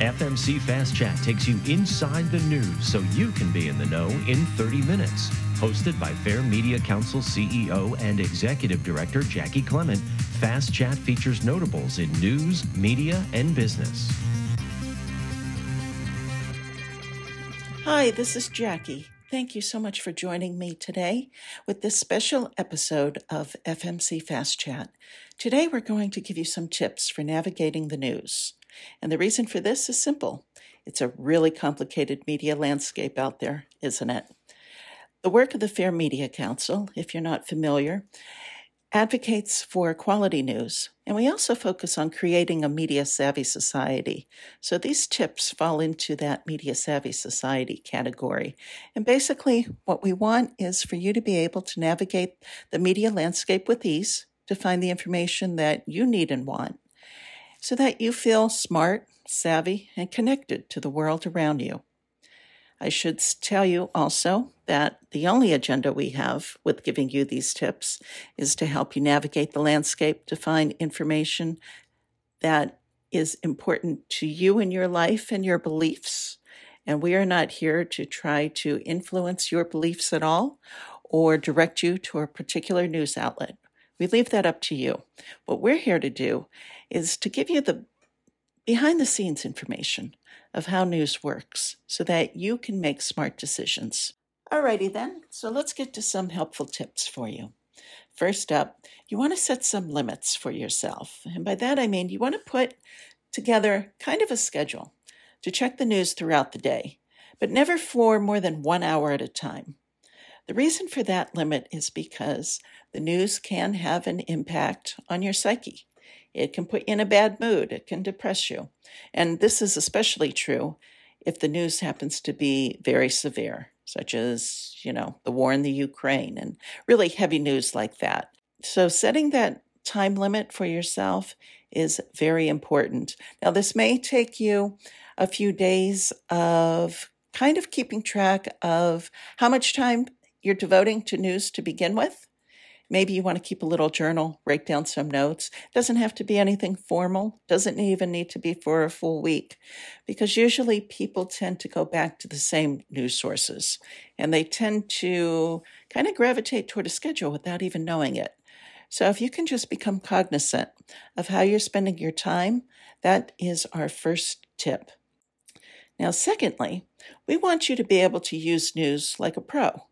FMC Fast Chat takes you inside the news so you can be in the know in 30 minutes. Hosted by Fair Media Council CEO and Executive Director Jaci Clement, Fast Chat features notables in news, media, and business. Hi, this is Jaci. Thank you so much for joining me today with this special episode of FMC Fast Chat. Today, we're going to give you some tips for navigating the news. And the reason for this is simple it's a really complicated media landscape out there, isn't it? The work of the Fair Media Council, if you're not familiar, advocates for quality news, and we also focus on creating a media savvy society. So these tips fall into that media savvy society category. And basically, what we want is for you to be able to navigate the media landscape with ease, to find the information that you need and want, so that you feel smart, savvy, and connected to the world around you. I should tell you also that the only agenda we have with giving you these tips is to help you navigate the landscape to find information that is important to you in your life and your beliefs. And we are not here to try to influence your beliefs at all or direct you to a particular news outlet. We leave that up to you. What we're here to do is to give you the behind the scenes information of how news works so that you can make smart decisions. Alrighty then, so let's get to some helpful tips for you. First up, you want to set some limits for yourself. And by that I mean you want to put together kind of a schedule to check the news throughout the day, but never for more than one hour at a time. The reason for that limit is because the news can have an impact on your psyche. It can put you in a bad mood, it can depress you. And this is especially true if the news happens to be very severe, such as, you know, the war in the Ukraine and really heavy news like that. So setting that time limit for yourself is very important. Now, this may take you a few days of kind of keeping track of how much time you're devoting to news to begin with. Maybe you want to keep a little journal, write down some notes. It doesn't have to be anything formal, doesn't even need to be for a full week, because usually people tend to go back to the same news sources and they tend to kind of gravitate toward a schedule without even knowing it. So if you can just become cognizant of how you're spending your time, that is our first tip. Now, secondly, we want you to be able to use news like a pro.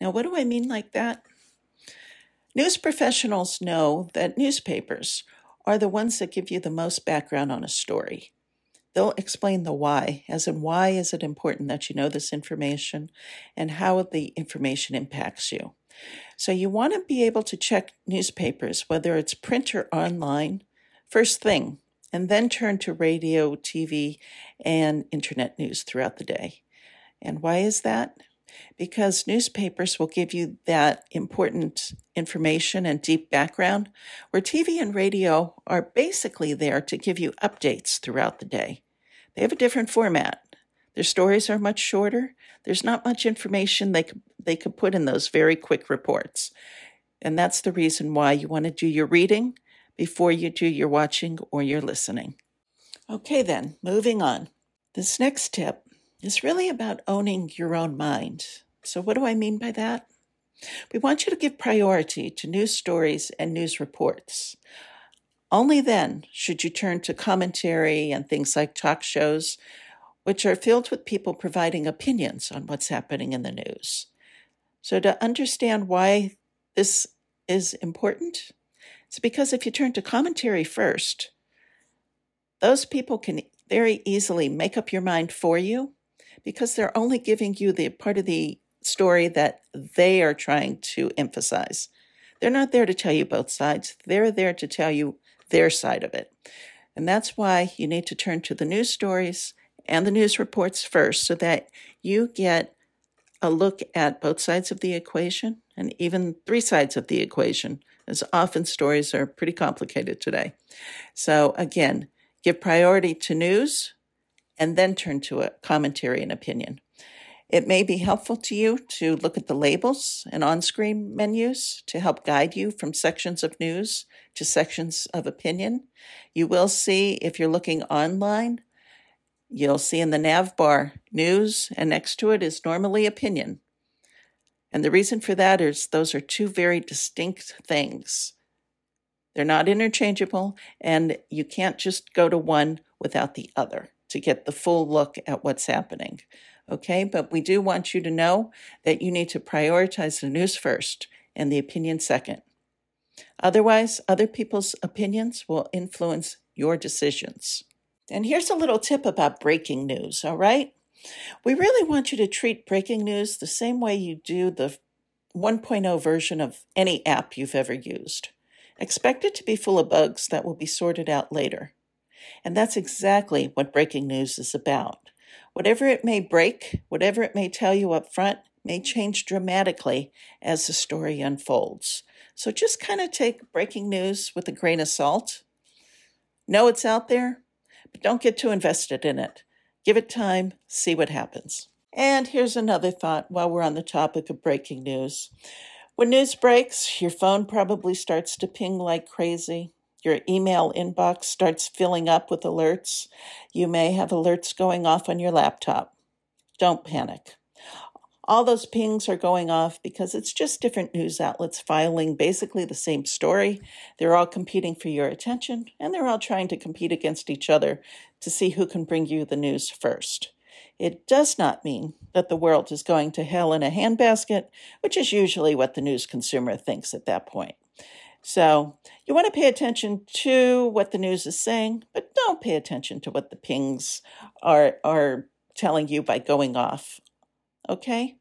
Now, what do I mean like that? News professionals know that newspapers are the ones that give you the most background on a story. They'll explain the why, as in why is it important that you know this information and how the information impacts you. So you want to be able to check newspapers, whether it's print or online, first thing, and then turn to radio, TV, and internet news throughout the day. And why is that? Because newspapers will give you that important information and deep background, where TV and radio are basically there to give you updates throughout the day. They have a different format. Their stories are much shorter. There's not much information they could, they could put in those very quick reports. And that's the reason why you want to do your reading before you do your watching or your listening. Okay, then, moving on. This next tip is really about owning your own mind. So, what do I mean by that? We want you to give priority to news stories and news reports. Only then should you turn to commentary and things like talk shows, which are filled with people providing opinions on what's happening in the news. So, to understand why this is important, it's because if you turn to commentary first, those people can very easily make up your mind for you because they're only giving you the part of the story that they are trying to emphasize. They're not there to tell you both sides, they're there to tell you their side of it. And that's why you need to turn to the news stories and the news reports first so that you get a look at both sides of the equation and even three sides of the equation, as often stories are pretty complicated today. So, again, give priority to news and then turn to a commentary and opinion. It may be helpful to you to look at the labels and on screen menus to help guide you from sections of news to sections of opinion. You will see, if you're looking online, you'll see in the nav bar news, and next to it is normally opinion. And the reason for that is those are two very distinct things. They're not interchangeable, and you can't just go to one without the other to get the full look at what's happening. Okay, but we do want you to know that you need to prioritize the news first and the opinion second. Otherwise, other people's opinions will influence your decisions. And here's a little tip about breaking news, all right? We really want you to treat breaking news the same way you do the 1.0 version of any app you've ever used. Expect it to be full of bugs that will be sorted out later. And that's exactly what breaking news is about. Whatever it may break, whatever it may tell you up front, may change dramatically as the story unfolds. So just kind of take breaking news with a grain of salt. Know it's out there, but don't get too invested in it. Give it time, see what happens. And here's another thought while we're on the topic of breaking news. When news breaks, your phone probably starts to ping like crazy. Your email inbox starts filling up with alerts. You may have alerts going off on your laptop. Don't panic. All those pings are going off because it's just different news outlets filing basically the same story. They're all competing for your attention, and they're all trying to compete against each other to see who can bring you the news first. It does not mean that the world is going to hell in a handbasket, which is usually what the news consumer thinks at that point. So you want to pay attention to what the news is saying, but don't pay attention to what the pings are are telling you by going off. Okay?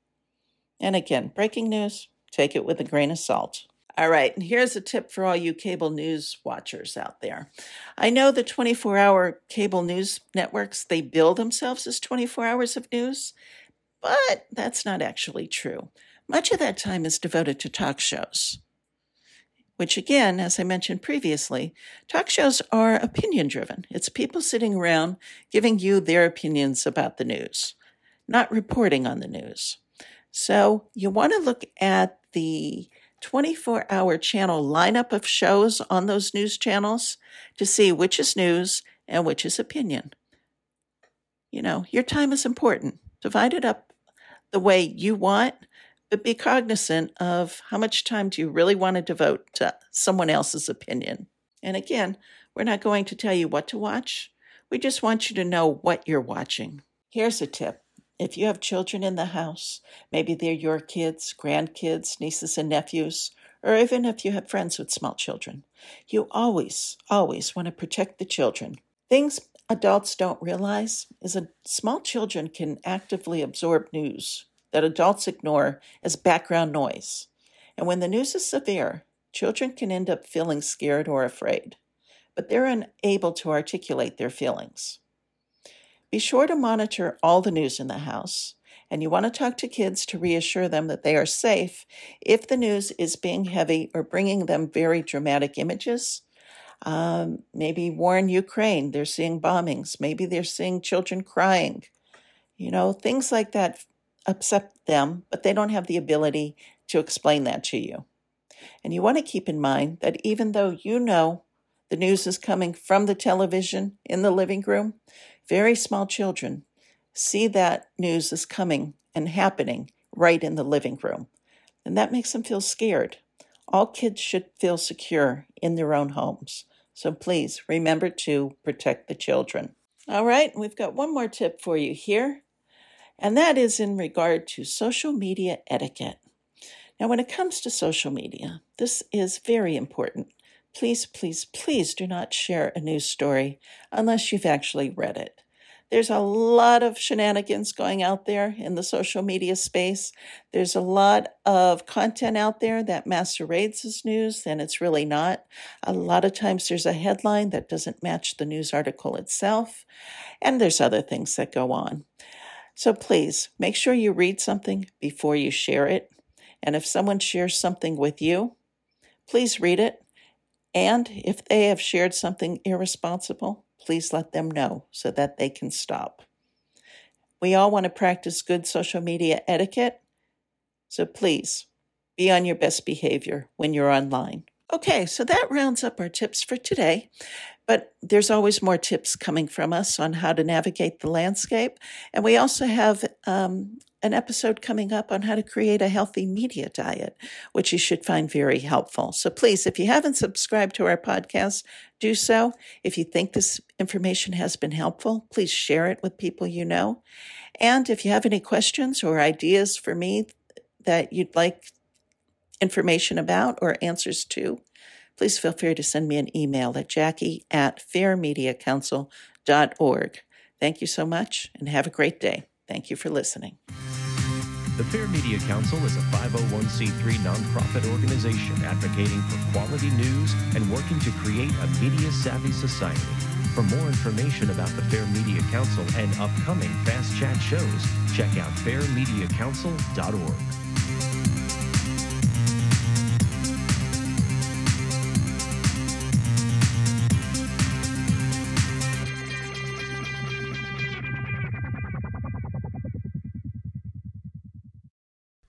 And again, breaking news, take it with a grain of salt. All right, and here's a tip for all you cable news watchers out there. I know the 24 hour cable news networks, they bill themselves as 24 hours of news, but that's not actually true. Much of that time is devoted to talk shows which again, as I mentioned previously, talk shows are opinion driven. It's people sitting around giving you their opinions about the news, not reporting on the news. So you want to look at the 24 hour channel lineup of shows on those news channels to see which is news and which is opinion. You know, your time is important. Divide it up the way you want but be cognizant of how much time do you really want to devote to someone else's opinion. And again, we're not going to tell you what to watch. We just want you to know what you're watching. Here's a tip. If you have children in the house, maybe they're your kids, grandkids, nieces and nephews, or even if you have friends with small children, you always, always want to protect the children. Things adults don't realize is that small children can actively absorb news that adults ignore as background noise. And when the news is severe, children can end up feeling scared or afraid, but they're unable to articulate their feelings. Be sure to monitor all the news in the house, and you want to talk to kids to reassure them that they are safe if the news is being heavy or bringing them very dramatic images. Um, maybe war in Ukraine, they're seeing bombings. Maybe they're seeing children crying. You know, things like that upset them, but they don't have the ability to explain that to you. And you want to keep in mind that even though you know the news is coming from the television in the living room, very small children see that news is coming and happening right in the living room. And that makes them feel scared. All kids should feel secure in their own homes. So please remember to protect the children. All right, we've got one more tip for you here and that is in regard to social media etiquette. Now, when it comes to social media, this is very important. Please, please, please do not share a news story unless you've actually read it. There's a lot of shenanigans going out there in the social media space. There's a lot of content out there that masquerades as news, and it's really not. A lot of times there's a headline that doesn't match the news article itself, and there's other things that go on. So please make sure you read something before you share it. And if someone shares something with you, please read it. And if they have shared something irresponsible, please let them know so that they can stop. We all want to practice good social media etiquette, so please be on your best behavior when you're online. Okay, so that rounds up our tips for today. But there's always more tips coming from us on how to navigate the landscape. And we also have um, an episode coming up on how to create a healthy media diet, which you should find very helpful. So please, if you haven't subscribed to our podcast, do so. If you think this information has been helpful, please share it with people you know. And if you have any questions or ideas for me that you'd like information about or answers to, please feel free to send me an email at jackie at fairmediacouncil.org. Thank you so much and have a great day. Thank you for listening. The Fair Media Council is a 501c3 nonprofit organization advocating for quality news and working to create a media savvy society. For more information about the Fair Media Council and upcoming Fast Chat shows, check out fairmediacouncil.org.